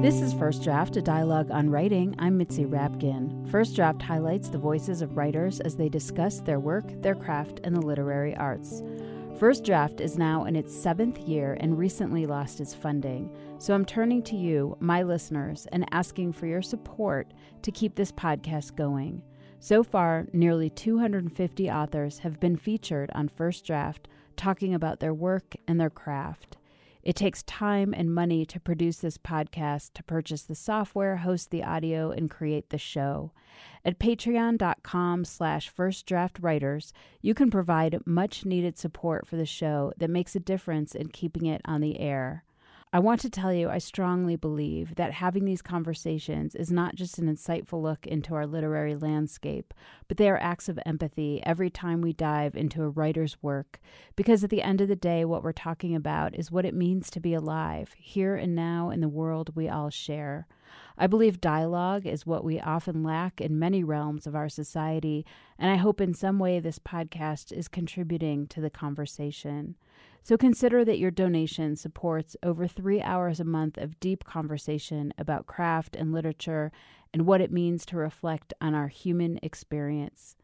This is First Draft, a dialogue on writing. I'm Mitzi Rapkin. First Draft highlights the voices of writers as they discuss their work, their craft, and the literary arts. First Draft is now in its seventh year and recently lost its funding. So I'm turning to you, my listeners, and asking for your support to keep this podcast going. So far, nearly 250 authors have been featured on First Draft talking about their work and their craft. It takes time and money to produce this podcast, to purchase the software, host the audio, and create the show. At patreon.com slash firstdraftwriters, you can provide much needed support for the show that makes a difference in keeping it on the air. I want to tell you, I strongly believe that having these conversations is not just an insightful look into our literary landscape, but they are acts of empathy every time we dive into a writer's work. Because at the end of the day, what we're talking about is what it means to be alive, here and now in the world we all share. I believe dialogue is what we often lack in many realms of our society, and I hope in some way this podcast is contributing to the conversation. So consider that your donation supports over three hours a month of deep conversation about craft and literature and what it means to reflect on our human experience.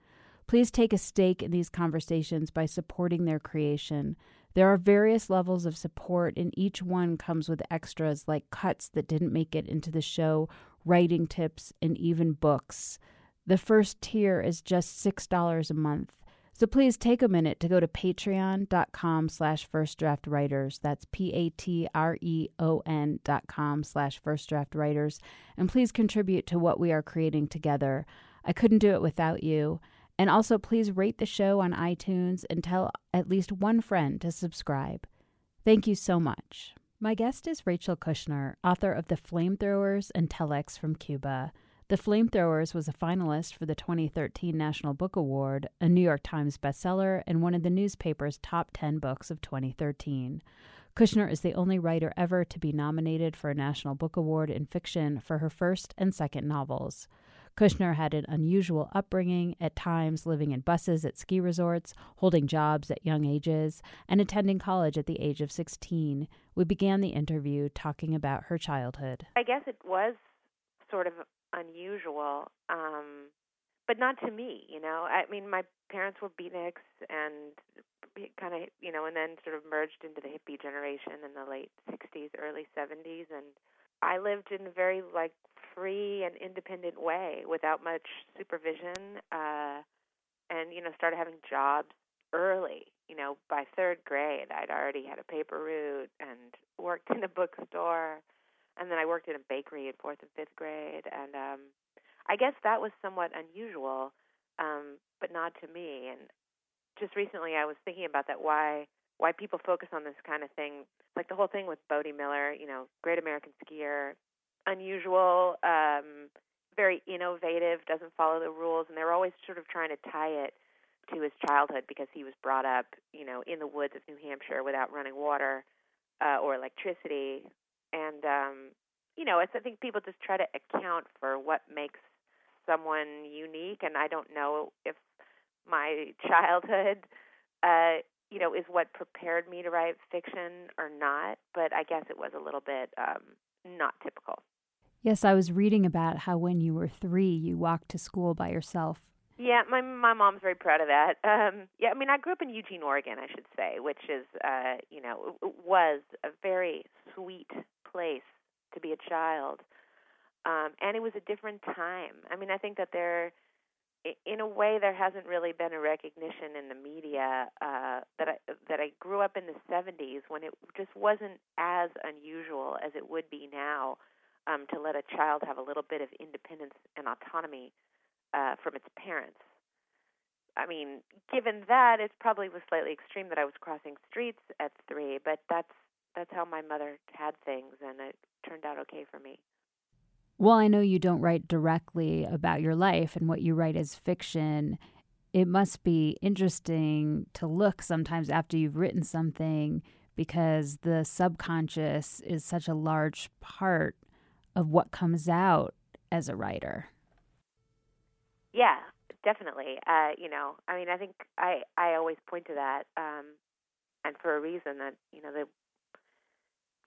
Please take a stake in these conversations by supporting their creation. There are various levels of support, and each one comes with extras like cuts that didn't make it into the show, writing tips, and even books. The first tier is just $6 a month. So please take a minute to go to patreon.com slash firstdraftwriters. That's P-A-T-R-E-O-N dot com slash firstdraftwriters. And please contribute to what we are creating together. I couldn't do it without you. And also please rate the show on iTunes and tell at least one friend to subscribe. Thank you so much. My guest is Rachel Kushner, author of The Flamethrowers and Telex from Cuba. The Flamethrowers was a finalist for the 2013 National Book Award, a New York Times bestseller, and one of the newspaper's top 10 books of 2013. Kushner is the only writer ever to be nominated for a National Book Award in fiction for her first and second novels. Kushner had an unusual upbringing, at times living in buses at ski resorts, holding jobs at young ages, and attending college at the age of 16. We began the interview talking about her childhood. I guess it was sort of unusual, um, but not to me. You know, I mean, my parents were beatniks and kind of, you know, and then sort of merged into the hippie generation in the late '60s, early '70s, and I lived in a very like free and independent way without much supervision, uh, and you know, started having jobs early. You know, by third grade, I'd already had a paper route and worked in a bookstore and then I worked in a bakery in fourth and fifth grade, and um, I guess that was somewhat unusual, um, but not to me. And just recently, I was thinking about that why why people focus on this kind of thing, like the whole thing with Bode Miller, you know, great American skier, unusual, um, very innovative, doesn't follow the rules, and they're always sort of trying to tie it to his childhood because he was brought up, you know, in the woods of New Hampshire without running water uh, or electricity, and um, you know, it's I think people just try to account for what makes someone unique, and I don't know if my childhood, uh, you know, is what prepared me to write fiction or not. But I guess it was a little bit um, not typical. Yes, I was reading about how when you were three, you walked to school by yourself. Yeah, my my mom's very proud of that. Um, yeah, I mean, I grew up in Eugene, Oregon, I should say, which is, uh, you know, was a very sweet place to be a child. Um, and it was a different time. I mean, I think that there, in a way, there hasn't really been a recognition in the media uh, that I that I grew up in the '70s when it just wasn't as unusual as it would be now um, to let a child have a little bit of independence and autonomy uh, from its parents. I mean, given that, it probably was slightly extreme that I was crossing streets at three, but that's that's how my mother had things, and it turned out okay for me. Well, I know you don't write directly about your life, and what you write is fiction. It must be interesting to look sometimes after you've written something because the subconscious is such a large part of what comes out as a writer. Yeah, definitely. Uh, you know, I mean, I think I I always point to that, um, and for a reason that you know the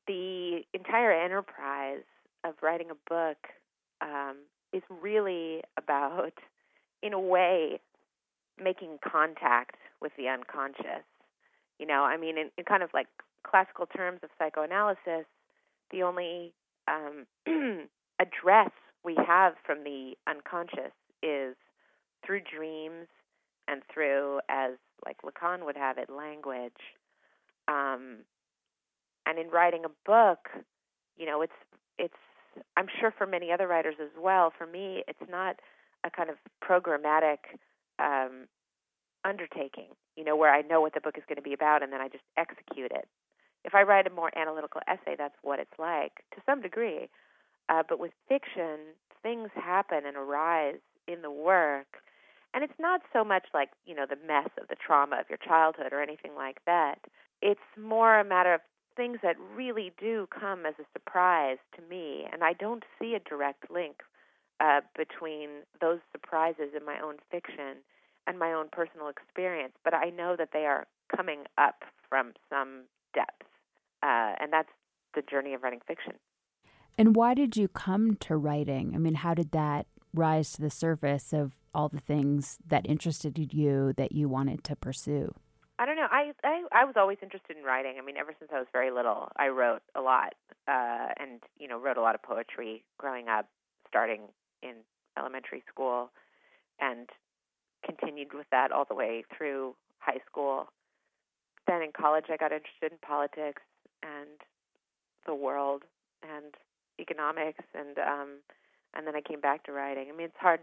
the entire enterprise of writing a book um, is really about, in a way, making contact with the unconscious. You know, I mean, in, in kind of like classical terms of psychoanalysis, the only um, address we have from the unconscious is through dreams and through, as like Lacan would have it, language. Um, and in writing a book, you know, it's it's I'm sure for many other writers as well. For me, it's not a kind of programmatic um, undertaking, you know, where I know what the book is going to be about and then I just execute it. If I write a more analytical essay, that's what it's like to some degree. Uh, but with fiction, things happen and arise in the work. And it's not so much like, you know, the mess of the trauma of your childhood or anything like that. It's more a matter of things that really do come as a surprise to me. And I don't see a direct link uh, between those surprises in my own fiction and my own personal experience, but I know that they are coming up from some depth. Uh, and that's the journey of writing fiction. And why did you come to writing? I mean, how did that rise to the surface of all the things that interested you that you wanted to pursue? I don't know. I, I I was always interested in writing. I mean, ever since I was very little, I wrote a lot, uh, and you know, wrote a lot of poetry growing up, starting in elementary school, and continued with that all the way through high school. Then in college, I got interested in politics and the world and economics, and um, and then I came back to writing. I mean, it's hard.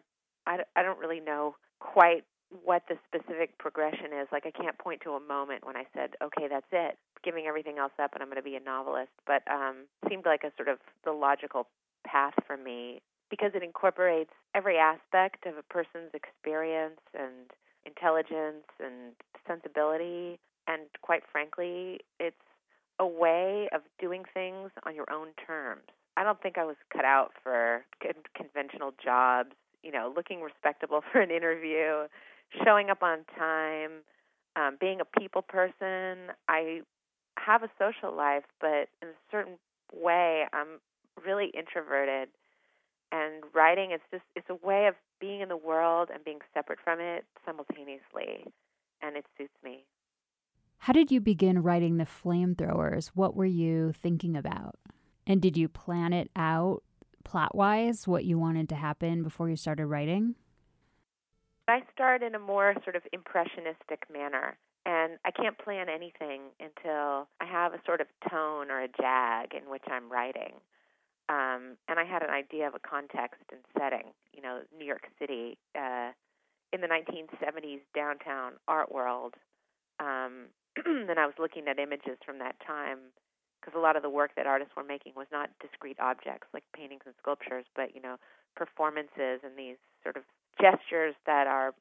I, I don't really know quite what the specific progression is. Like, I can't point to a moment when I said, okay, that's it, giving everything else up, and I'm going to be a novelist. But um, seemed like a sort of the logical path for me because it incorporates every aspect of a person's experience and intelligence and sensibility. And quite frankly, it's a way of doing things on your own terms. I don't think I was cut out for conventional jobs, you know, looking respectable for an interview, showing up on time, um, being a people person. I have a social life, but in a certain way, I'm really introverted. And writing is just it's a way of being in the world and being separate from it simultaneously, and it suits me. How did you begin writing the flamethrowers? What were you thinking about? And did you plan it out plot wise, what you wanted to happen before you started writing? I start in a more sort of impressionistic manner. And I can't plan anything until I have a sort of tone or a jag in which I'm writing. Um, and I had an idea of a context and setting, you know, New York City uh, in the 1970s downtown art world. Um, and I was looking at images from that time because a lot of the work that artists were making was not discrete objects like paintings and sculptures, but you know, performances and these sort of gestures that are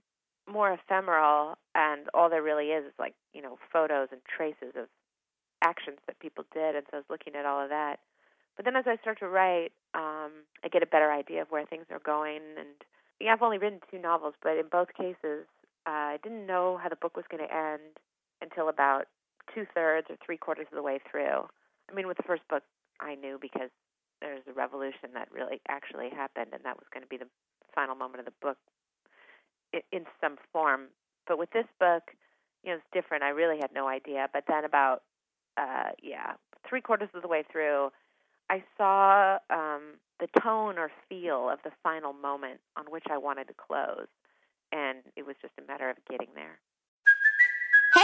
more ephemeral and all there really is is like you know photos and traces of actions that people did and so i was looking at all of that. But then as i start to write um i get a better idea of where things are going and yeah i've only written two novels but in both cases uh, i didn't know how the book was going to end until about two thirds or three quarters of the way through. I mean with the first book i knew because there's a revolution that really actually happened and that was going to be the final moment of the book in some form. But with this book, you know, it's different. I really had no idea. But then about uh yeah, three quarters of the way through, I saw um the tone or feel of the final moment on which I wanted to close. And it was just a matter of getting there.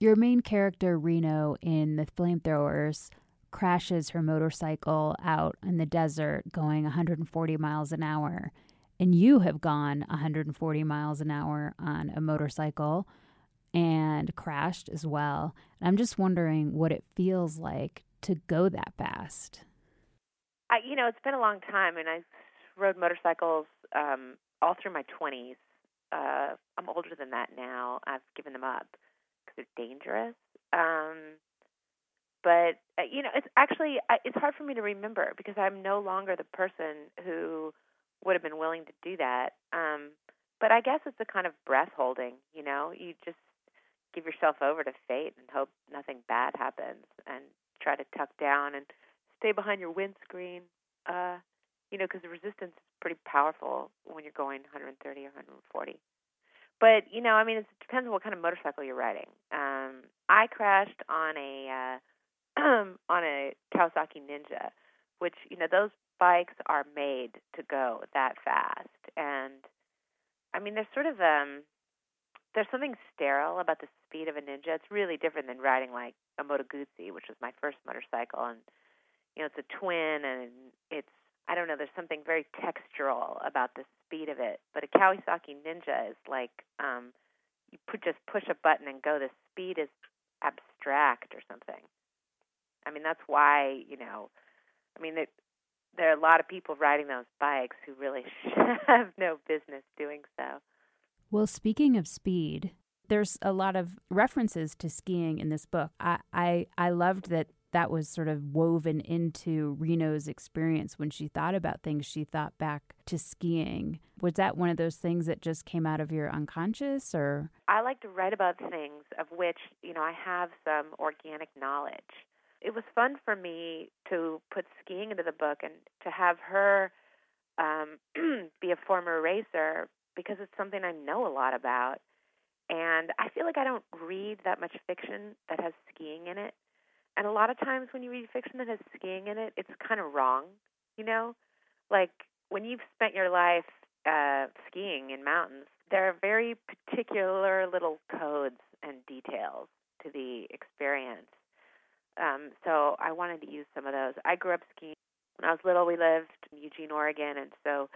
Your main character, Reno, in The Flamethrowers, crashes her motorcycle out in the desert going 140 miles an hour. And you have gone 140 miles an hour on a motorcycle and crashed as well. And I'm just wondering what it feels like to go that fast. I, you know, it's been a long time, and I rode motorcycles um, all through my 20s. Uh, I'm older than that now. I've given them up dangerous. Um, but uh, you know, it's actually it's hard for me to remember because I'm no longer the person who would have been willing to do that. Um, but I guess it's a kind of breath holding. You know, you just give yourself over to fate and hope nothing bad happens, and try to tuck down and stay behind your windscreen. Uh, you know, because the resistance is pretty powerful when you're going 130 or 140. But you know, I mean, it depends on what kind of motorcycle you're riding. Um, I crashed on a uh, on a Kawasaki Ninja, which you know those bikes are made to go that fast, and I mean, there's sort of um, there's something sterile about the speed of a Ninja. It's really different than riding like a Moto Guzzi, which was my first motorcycle, and you know, it's a twin, and it's I don't know. There's something very textural about the speed of it. But a Kawasaki Ninja is like um, you put just push a button and go. The speed is abstract or something. I mean, that's why you know. I mean, it, there are a lot of people riding those bikes who really have no business doing so. Well, speaking of speed, there's a lot of references to skiing in this book. I I, I loved that that was sort of woven into Reno's experience when she thought about things. She thought back to skiing. Was that one of those things that just came out of your unconscious or? I like to write about things of which, you know, I have some organic knowledge. It was fun for me to put skiing into the book and to have her um, be a former racer because it's something I know a lot about. And I feel like I don't read that much fiction that has skiing in it. And a lot of times when you read fiction that has skiing in it, it's kind of wrong, you know? Like when you've spent your life uh, skiing in mountains, there are very particular little codes and details to the experience. Um, so I wanted to use some of those. I grew up skiing. When I was little, we lived in Eugene, Oregon, and so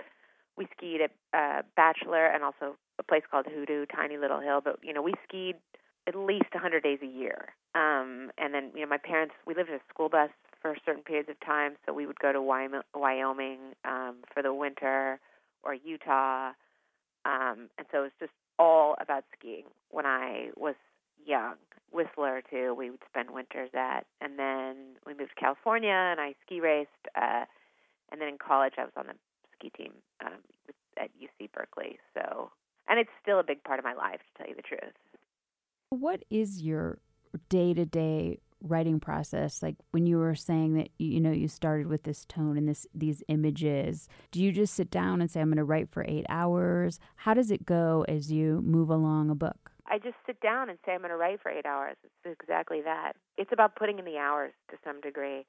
we skied at uh, Bachelor and also a place called Hoodoo, tiny little hill. But you know, we skied at least 100 days a year. Um, and then, you know, my parents, we lived in a school bus for certain periods of time, so we would go to Wyoming um, for the winter or Utah. Um, and so it was just all about skiing when I was young. Whistler, too, we would spend winters at. And then we moved to California and I ski raced. Uh, and then in college, I was on the ski team um, at UC Berkeley. So, and it's still a big part of my life, to tell you the truth. What is your day to day writing process? Like when you were saying that you know you started with this tone and this these images, do you just sit down and say I'm going to write for 8 hours? How does it go as you move along a book? I just sit down and say I'm going to write for 8 hours. It's exactly that. It's about putting in the hours to some degree.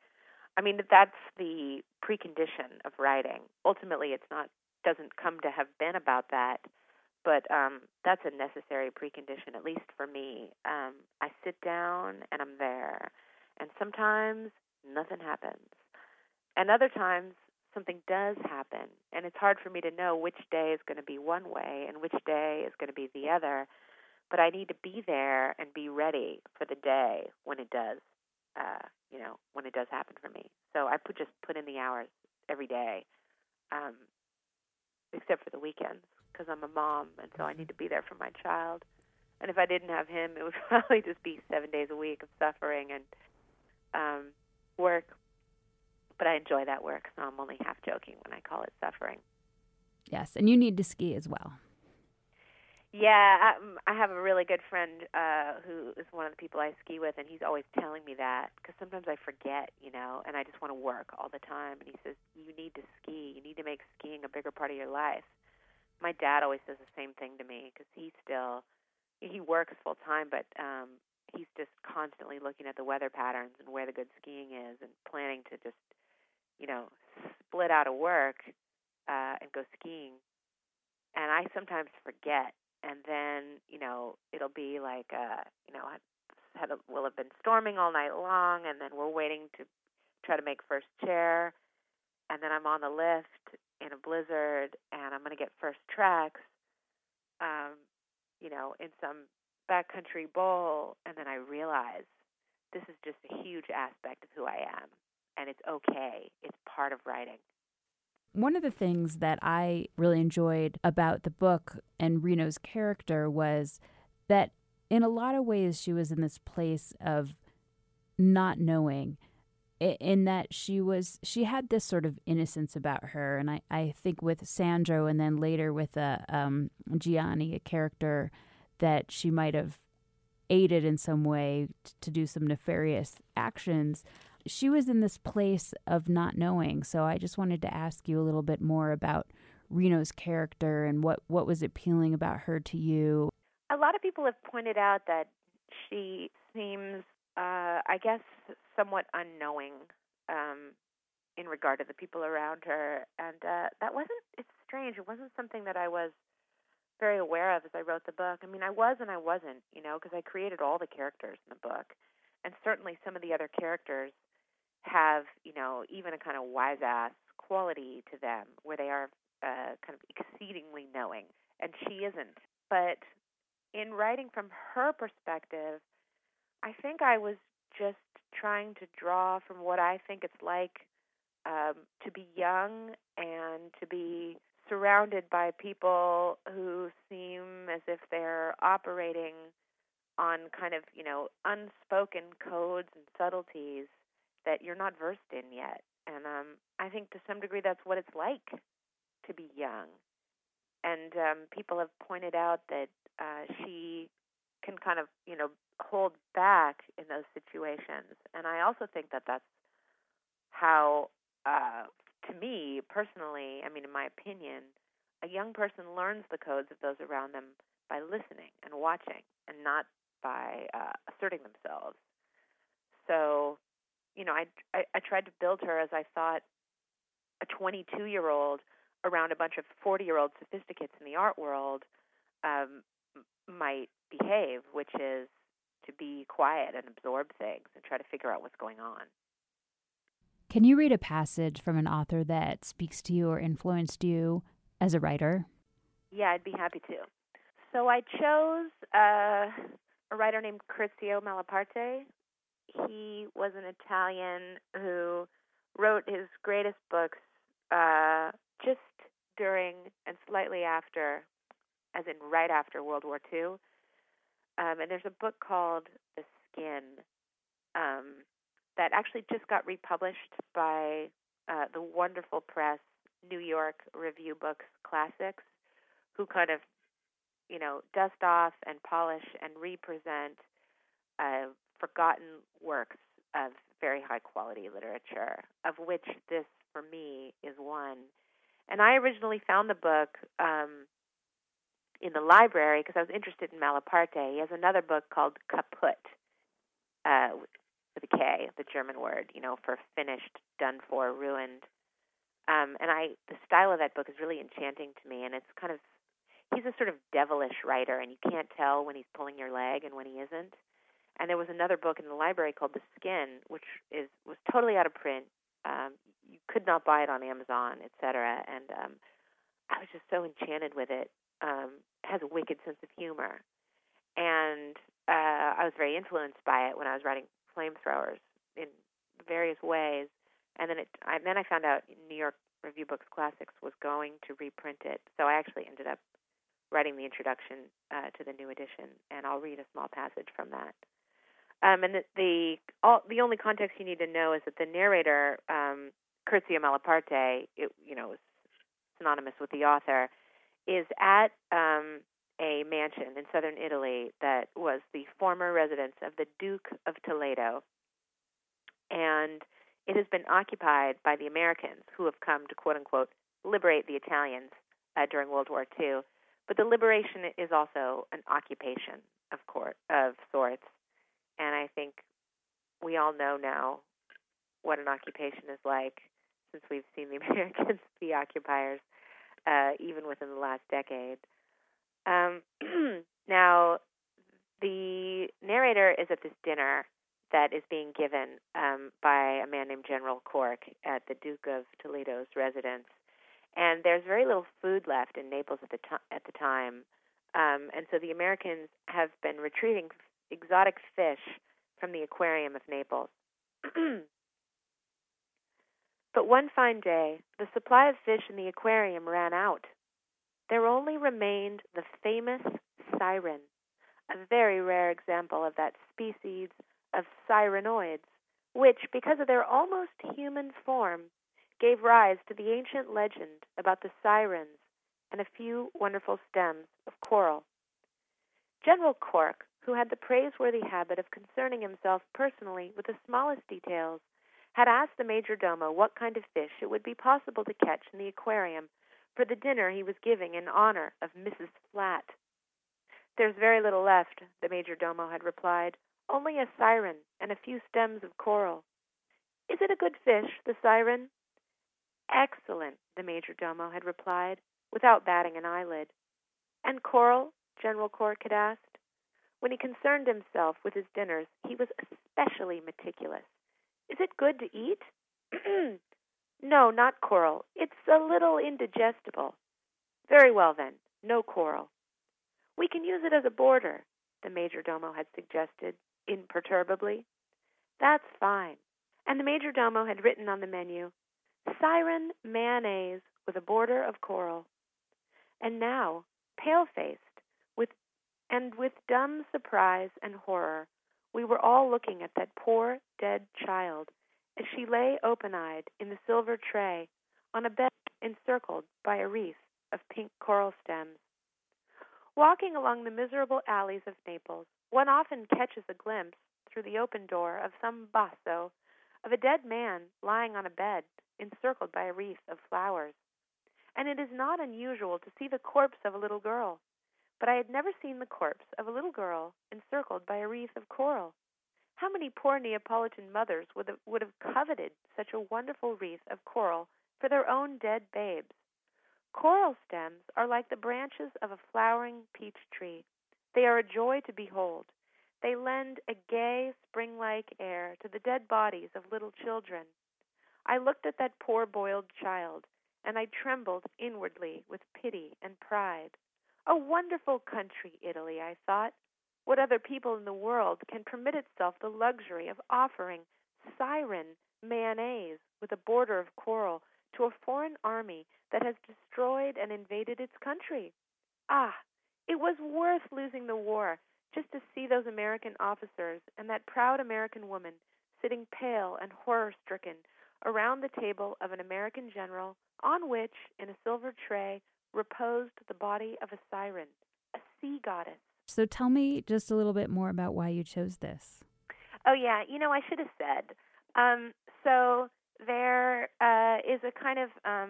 I mean, that's the precondition of writing. Ultimately, it's not doesn't come to have been about that but um, that's a necessary precondition, at least for me. Um, I sit down and I'm there, and sometimes nothing happens, and other times something does happen, and it's hard for me to know which day is going to be one way and which day is going to be the other. But I need to be there and be ready for the day when it does, uh, you know, when it does happen for me. So I put just put in the hours every day, um, except for the weekends because I'm a mom, and so I need to be there for my child. And if I didn't have him, it would probably just be seven days a week of suffering and um, work. But I enjoy that work, so I'm only half joking when I call it suffering. Yes, and you need to ski as well. Yeah, I, um, I have a really good friend uh, who is one of the people I ski with, and he's always telling me that because sometimes I forget, you know, and I just want to work all the time. And he says, "You need to ski. You need to make skiing a bigger part of your life." My dad always says the same thing to me because he still he works full time, but um, he's just constantly looking at the weather patterns and where the good skiing is, and planning to just you know split out of work uh, and go skiing. And I sometimes forget, and then you know it'll be like uh, you know had a, will have been storming all night long, and then we're waiting to try to make first chair, and then I'm on the lift in a blizzard and I'm going to get first tracks, um, you know, in some backcountry bowl, and then I realize this is just a huge aspect of who I am, and it's okay. It's part of writing. One of the things that I really enjoyed about the book and Reno's character was that in a lot of ways she was in this place of not knowing in that she was she had this sort of innocence about her and i, I think with sandro and then later with uh, um, gianni a character that she might have aided in some way t- to do some nefarious actions she was in this place of not knowing. So i just wanted to ask you a little bit more about reno's character and what what was appealing about her to you. A lot of people have pointed out that she seems uh, I guess, somewhat unknowing um, in regard to the people around her, and uh, that wasn't. It's strange. It wasn't something that I was very aware of as I wrote the book. I mean, I was and I wasn't, you know, because I created all the characters in the book, and certainly some of the other characters have, you know, even a kind of wise ass quality to them, where they are uh, kind of exceedingly knowing, and she isn't. But in writing from her perspective, I think I was just trying to draw from what I think it's like um, to be young and to be surrounded by people who seem as if they're operating on kind of, you know, unspoken codes and subtleties that you're not versed in yet. And um, I think to some degree that's what it's like to be young. And um, people have pointed out that uh, she can kind of, you know, hold back in those situations. And I also think that that's how, uh, to me personally, I mean, in my opinion, a young person learns the codes of those around them by listening and watching and not by uh, asserting themselves. So, you know, I, I, I tried to build her as I thought a 22 year old around a bunch of 40 year old sophisticates in the art world um, might behave, which is to be quiet and absorb things and try to figure out what's going on. Can you read a passage from an author that speaks to you or influenced you as a writer? Yeah, I'd be happy to. So I chose uh, a writer named Curzio Malaparte. He was an Italian who wrote his greatest books uh, just during and slightly after, as in right after World War II. Um, and there's a book called The Skin um, that actually just got republished by uh, the wonderful press, New York Review Books Classics, who kind of, you know, dust off and polish and represent uh, forgotten works of very high quality literature, of which this, for me, is one. And I originally found the book um, in the library because I was interested in Malaparte. He has another book called Kaputt, uh, with a K, the German word, you know, for finished, done for, ruined. Um, and I, the style of that book is really enchanting to me, and it's kind of, he's a sort of devilish writer, and you can't tell when he's pulling your leg and when he isn't. And there was another book in the library called The Skin, which is was totally out of print. Um, you could not buy it on Amazon, etc. And um, I was just so enchanted with it. Um, has a wicked sense of humor, and uh, I was very influenced by it when I was writing Flamethrowers in various ways. And then it, I, then I found out New York Review Books Classics was going to reprint it, so I actually ended up writing the introduction uh, to the new edition, and I'll read a small passage from that. Um, and the the, all, the only context you need to know is that the narrator, um, Curzio Malaparte, it, you know, is synonymous with the author, is at um, a mansion in southern Italy that was the former residence of the Duke of Toledo. And it has been occupied by the Americans who have come to quote unquote liberate the Italians uh, during World War II. But the liberation is also an occupation of court of sorts. And I think we all know now what an occupation is like since we've seen the Americans be occupiers uh, even within the last decade. Um, now, the narrator is at this dinner that is being given um, by a man named General Cork at the Duke of Toledo's residence, and there's very little food left in Naples at the to- at the time, um, and so the Americans have been retrieving exotic fish from the aquarium of Naples. But one fine day, the supply of fish in the aquarium ran out. There only remained the famous siren, a very rare example of that species of sirenoids, which, because of their almost human form, gave rise to the ancient legend about the sirens and a few wonderful stems of coral. General Cork, who had the praiseworthy habit of concerning himself personally with the smallest details, had asked the major domo what kind of fish it would be possible to catch in the aquarium for the dinner he was giving in honor of Mrs. Flat. There's very little left, the major domo had replied, only a siren and a few stems of coral. Is it a good fish, the siren? Excellent, the major domo had replied, without batting an eyelid. And coral? General Cork had asked. When he concerned himself with his dinners, he was especially meticulous. Is it good to eat? no, not coral. It's a little indigestible. Very well, then, no coral. We can use it as a border, the major domo had suggested imperturbably. That's fine. And the major domo had written on the menu, Siren mayonnaise with a border of coral. And now, pale faced, with and with dumb surprise and horror, we were all looking at that poor dead child as she lay open eyed in the silver tray on a bed encircled by a wreath of pink coral stems. Walking along the miserable alleys of Naples, one often catches a glimpse through the open door of some basso of a dead man lying on a bed encircled by a wreath of flowers. And it is not unusual to see the corpse of a little girl, but I had never seen the corpse of a little girl encircled by a wreath of coral. How many poor Neapolitan mothers would have, would have coveted such a wonderful wreath of coral for their own dead babes? Coral stems are like the branches of a flowering peach tree. They are a joy to behold. They lend a gay, spring like air to the dead bodies of little children. I looked at that poor boiled child, and I trembled inwardly with pity and pride. A wonderful country, Italy, I thought. What other people in the world can permit itself the luxury of offering siren mayonnaise with a border of coral to a foreign army that has destroyed and invaded its country? Ah, it was worth losing the war just to see those American officers and that proud American woman sitting pale and horror stricken around the table of an American general on which, in a silver tray, reposed the body of a siren, a sea goddess. So tell me just a little bit more about why you chose this. Oh, yeah. You know, I should have said. Um, so there uh, is a kind of, um,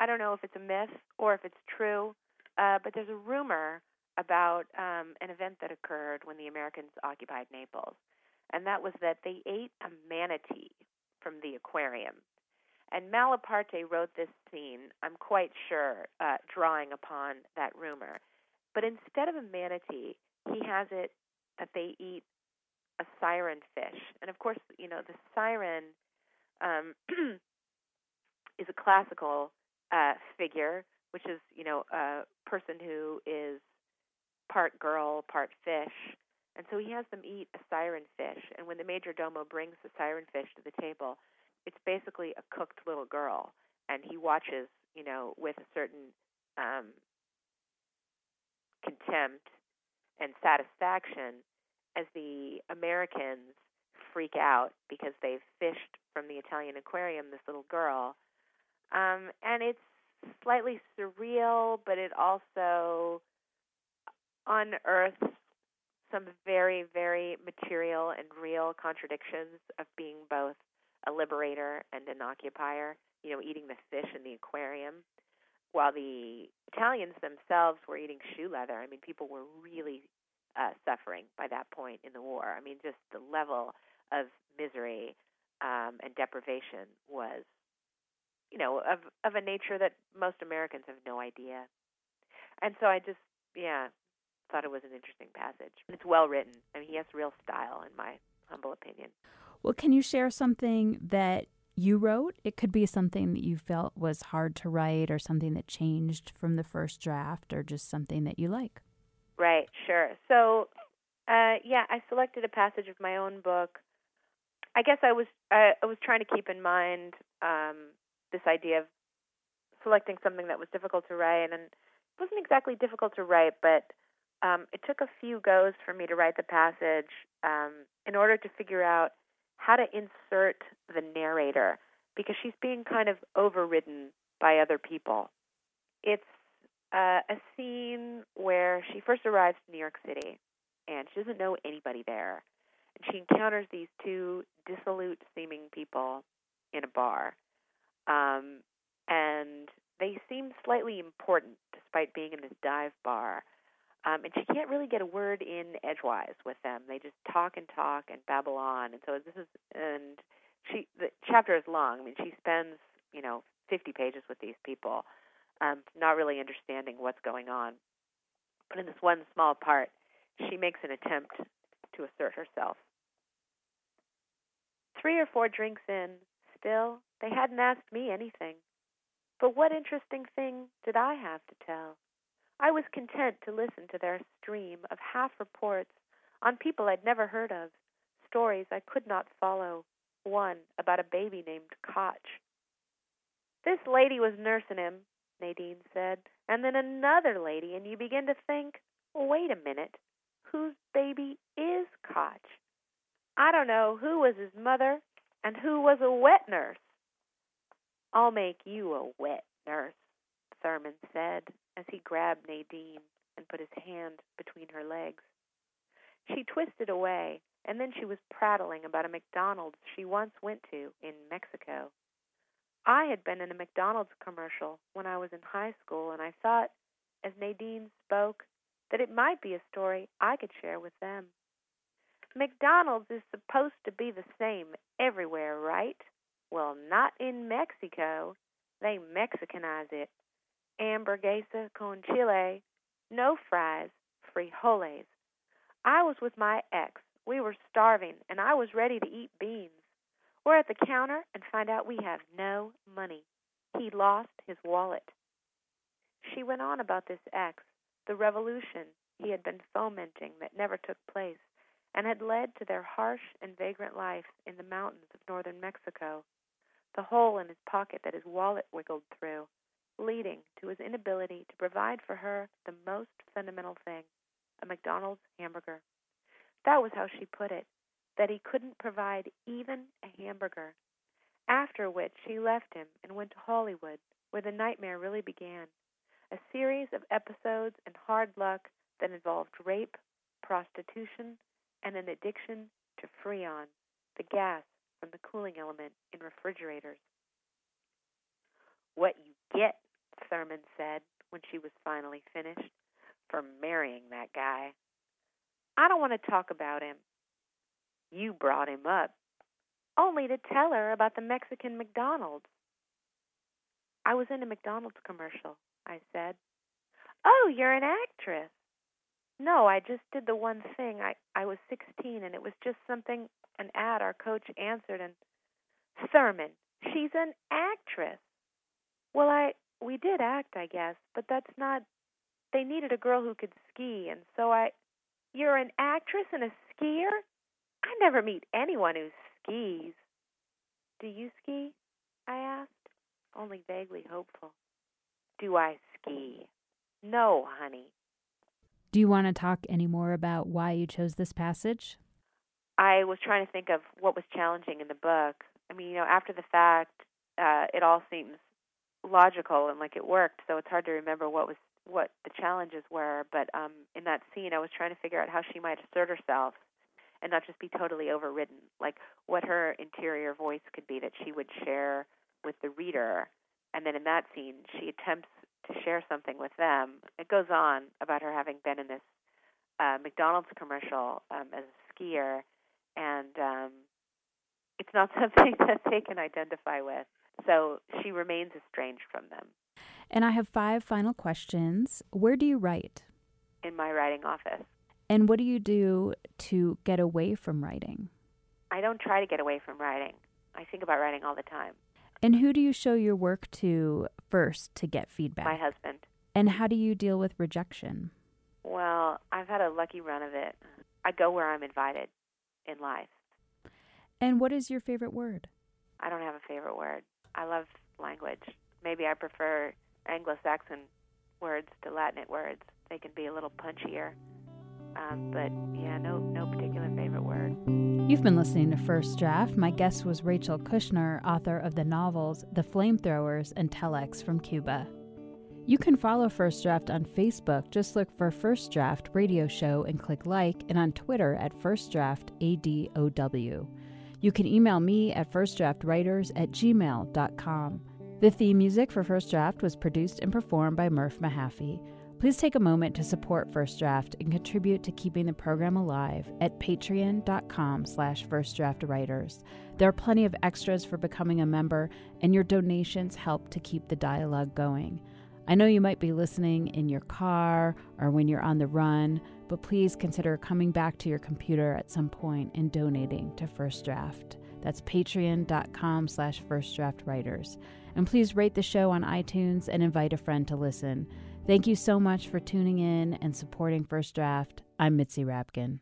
I don't know if it's a myth or if it's true, uh, but there's a rumor about um, an event that occurred when the Americans occupied Naples, and that was that they ate a manatee from the aquarium. And Malaparte wrote this scene, I'm quite sure, uh, drawing upon that rumor. But instead of a manatee, he has it that they eat a siren fish. And of course, you know, the siren um, is a classical uh, figure, which is, you know, a person who is part girl, part fish. And so he has them eat a siren fish. And when the major domo brings the siren fish to the table, it's basically a cooked little girl. And he watches, you know, with a certain um, contempt and satisfaction as the Americans freak out because they've fished from the Italian aquarium this little girl. Um, and it's slightly surreal, but it also unearths some very, very material and real contradictions of being both a liberator and an occupier, you know, eating the fish in the aquarium. While the Italians themselves were eating shoe leather, I mean, people were really uh, suffering by that point in the war. I mean, just the level of misery um, and deprivation was, you know, of of a nature that most Americans have no idea. And so I just, yeah, thought it was an interesting passage. It's well written. I mean, he has real style, in my humble opinion. Well, can you share something that you wrote? It could be something that you felt was hard to write, or something that changed from the first draft, or just something that you like. Right, sure. So, uh, yeah, I selected a passage of my own book I guess I was I, I was trying to keep in mind um, this idea of selecting something that was difficult to write, and it wasn't exactly difficult to write, but um, it took a few goes for me to write the passage um, in order to figure out how to insert the narrator because she's being kind of overridden by other people. It's uh, a scene where she first arrives in New York City and she doesn't know anybody there. And she encounters these two dissolute seeming people in a bar. Um, and they seem slightly important despite being in this dive bar. Um, and she can't really get a word in edgewise with them. They just talk and talk and babble on. And so this is, and she, the chapter is long. I mean, she spends, you know, 50 pages with these people, um, not really understanding what's going on. But in this one small part, she makes an attempt to assert herself. Three or four drinks in, still, they hadn't asked me anything. But what interesting thing did I have to tell? I was content to listen to their stream of half reports on people I'd never heard of, stories I could not follow, one about a baby named Koch. This lady was nursing him, Nadine said, and then another lady, and you begin to think, wait a minute, whose baby is Koch? I don't know who was his mother and who was a wet nurse. I'll make you a wet nurse, Thurman said as he grabbed Nadine and put his hand between her legs. She twisted away, and then she was prattling about a McDonald's she once went to in Mexico. I had been in a McDonald's commercial when I was in high school, and I thought, as Nadine spoke, that it might be a story I could share with them. McDonald's is supposed to be the same everywhere, right? Well, not in Mexico. They Mexicanize it. Hamburguesa con chile, no fries, frijoles. I was with my ex. We were starving, and I was ready to eat beans. We're at the counter and find out we have no money. He lost his wallet. She went on about this ex, the revolution he had been fomenting that never took place, and had led to their harsh and vagrant life in the mountains of northern Mexico, the hole in his pocket that his wallet wiggled through, leading to his inability to provide for her the most fundamental thing a McDonald's hamburger. That was how she put it, that he couldn't provide even a hamburger. After which she left him and went to Hollywood, where the nightmare really began a series of episodes and hard luck that involved rape, prostitution, and an addiction to Freon, the gas from the cooling element in refrigerators. What you get, Thurman said when she was finally finished, for marrying that guy. I don't want to talk about him. You brought him up, only to tell her about the Mexican McDonald's. I was in a McDonald's commercial, I said. Oh, you're an actress. No, I just did the one thing. I I was 16 and it was just something an ad our coach answered and Thurman, she's an actress. Well, I we did act, I guess, but that's not they needed a girl who could ski and so I You're an actress and a skier? I never meet anyone who skis. Do you ski? I asked, only vaguely hopeful. Do I ski? No, honey. Do you want to talk any more about why you chose this passage? I was trying to think of what was challenging in the book. I mean, you know, after the fact, uh, it all seems logical and like it worked. So it's hard to remember what was what the challenges were. But um, in that scene, I was trying to figure out how she might assert herself and not just be totally overridden. Like what her interior voice could be that she would share with the reader. And then in that scene, she attempts to share something with them. It goes on about her having been in this uh, McDonald's commercial um, as a skier, and um, it's not something that they can identify with. So she remains estranged from them. And I have five final questions. Where do you write? In my writing office. And what do you do to get away from writing? I don't try to get away from writing. I think about writing all the time. And who do you show your work to first to get feedback? My husband. And how do you deal with rejection? Well, I've had a lucky run of it. I go where I'm invited in life. And what is your favorite word? I don't have a favorite word. I love language. Maybe I prefer Anglo-Saxon words to Latinate words. They can be a little punchier. Um, but yeah, no, no particular favorite word. You've been listening to First Draft. My guest was Rachel Kushner, author of the novels The Flamethrowers and Telex from Cuba. You can follow First Draft on Facebook. Just look for First Draft Radio Show and click like, and on Twitter at First Draft ADOW. You can email me at firstdraftwriters at gmail.com. The theme music for First Draft was produced and performed by Murph Mahaffey. Please take a moment to support First Draft and contribute to keeping the program alive at patreon.com slash firstdraftwriters. There are plenty of extras for becoming a member, and your donations help to keep the dialogue going. I know you might be listening in your car or when you're on the run, but please consider coming back to your computer at some point and donating to First Draft. That's patreon.com slash firstdraftwriters. And please rate the show on iTunes and invite a friend to listen. Thank you so much for tuning in and supporting First Draft. I'm Mitzi Rapkin.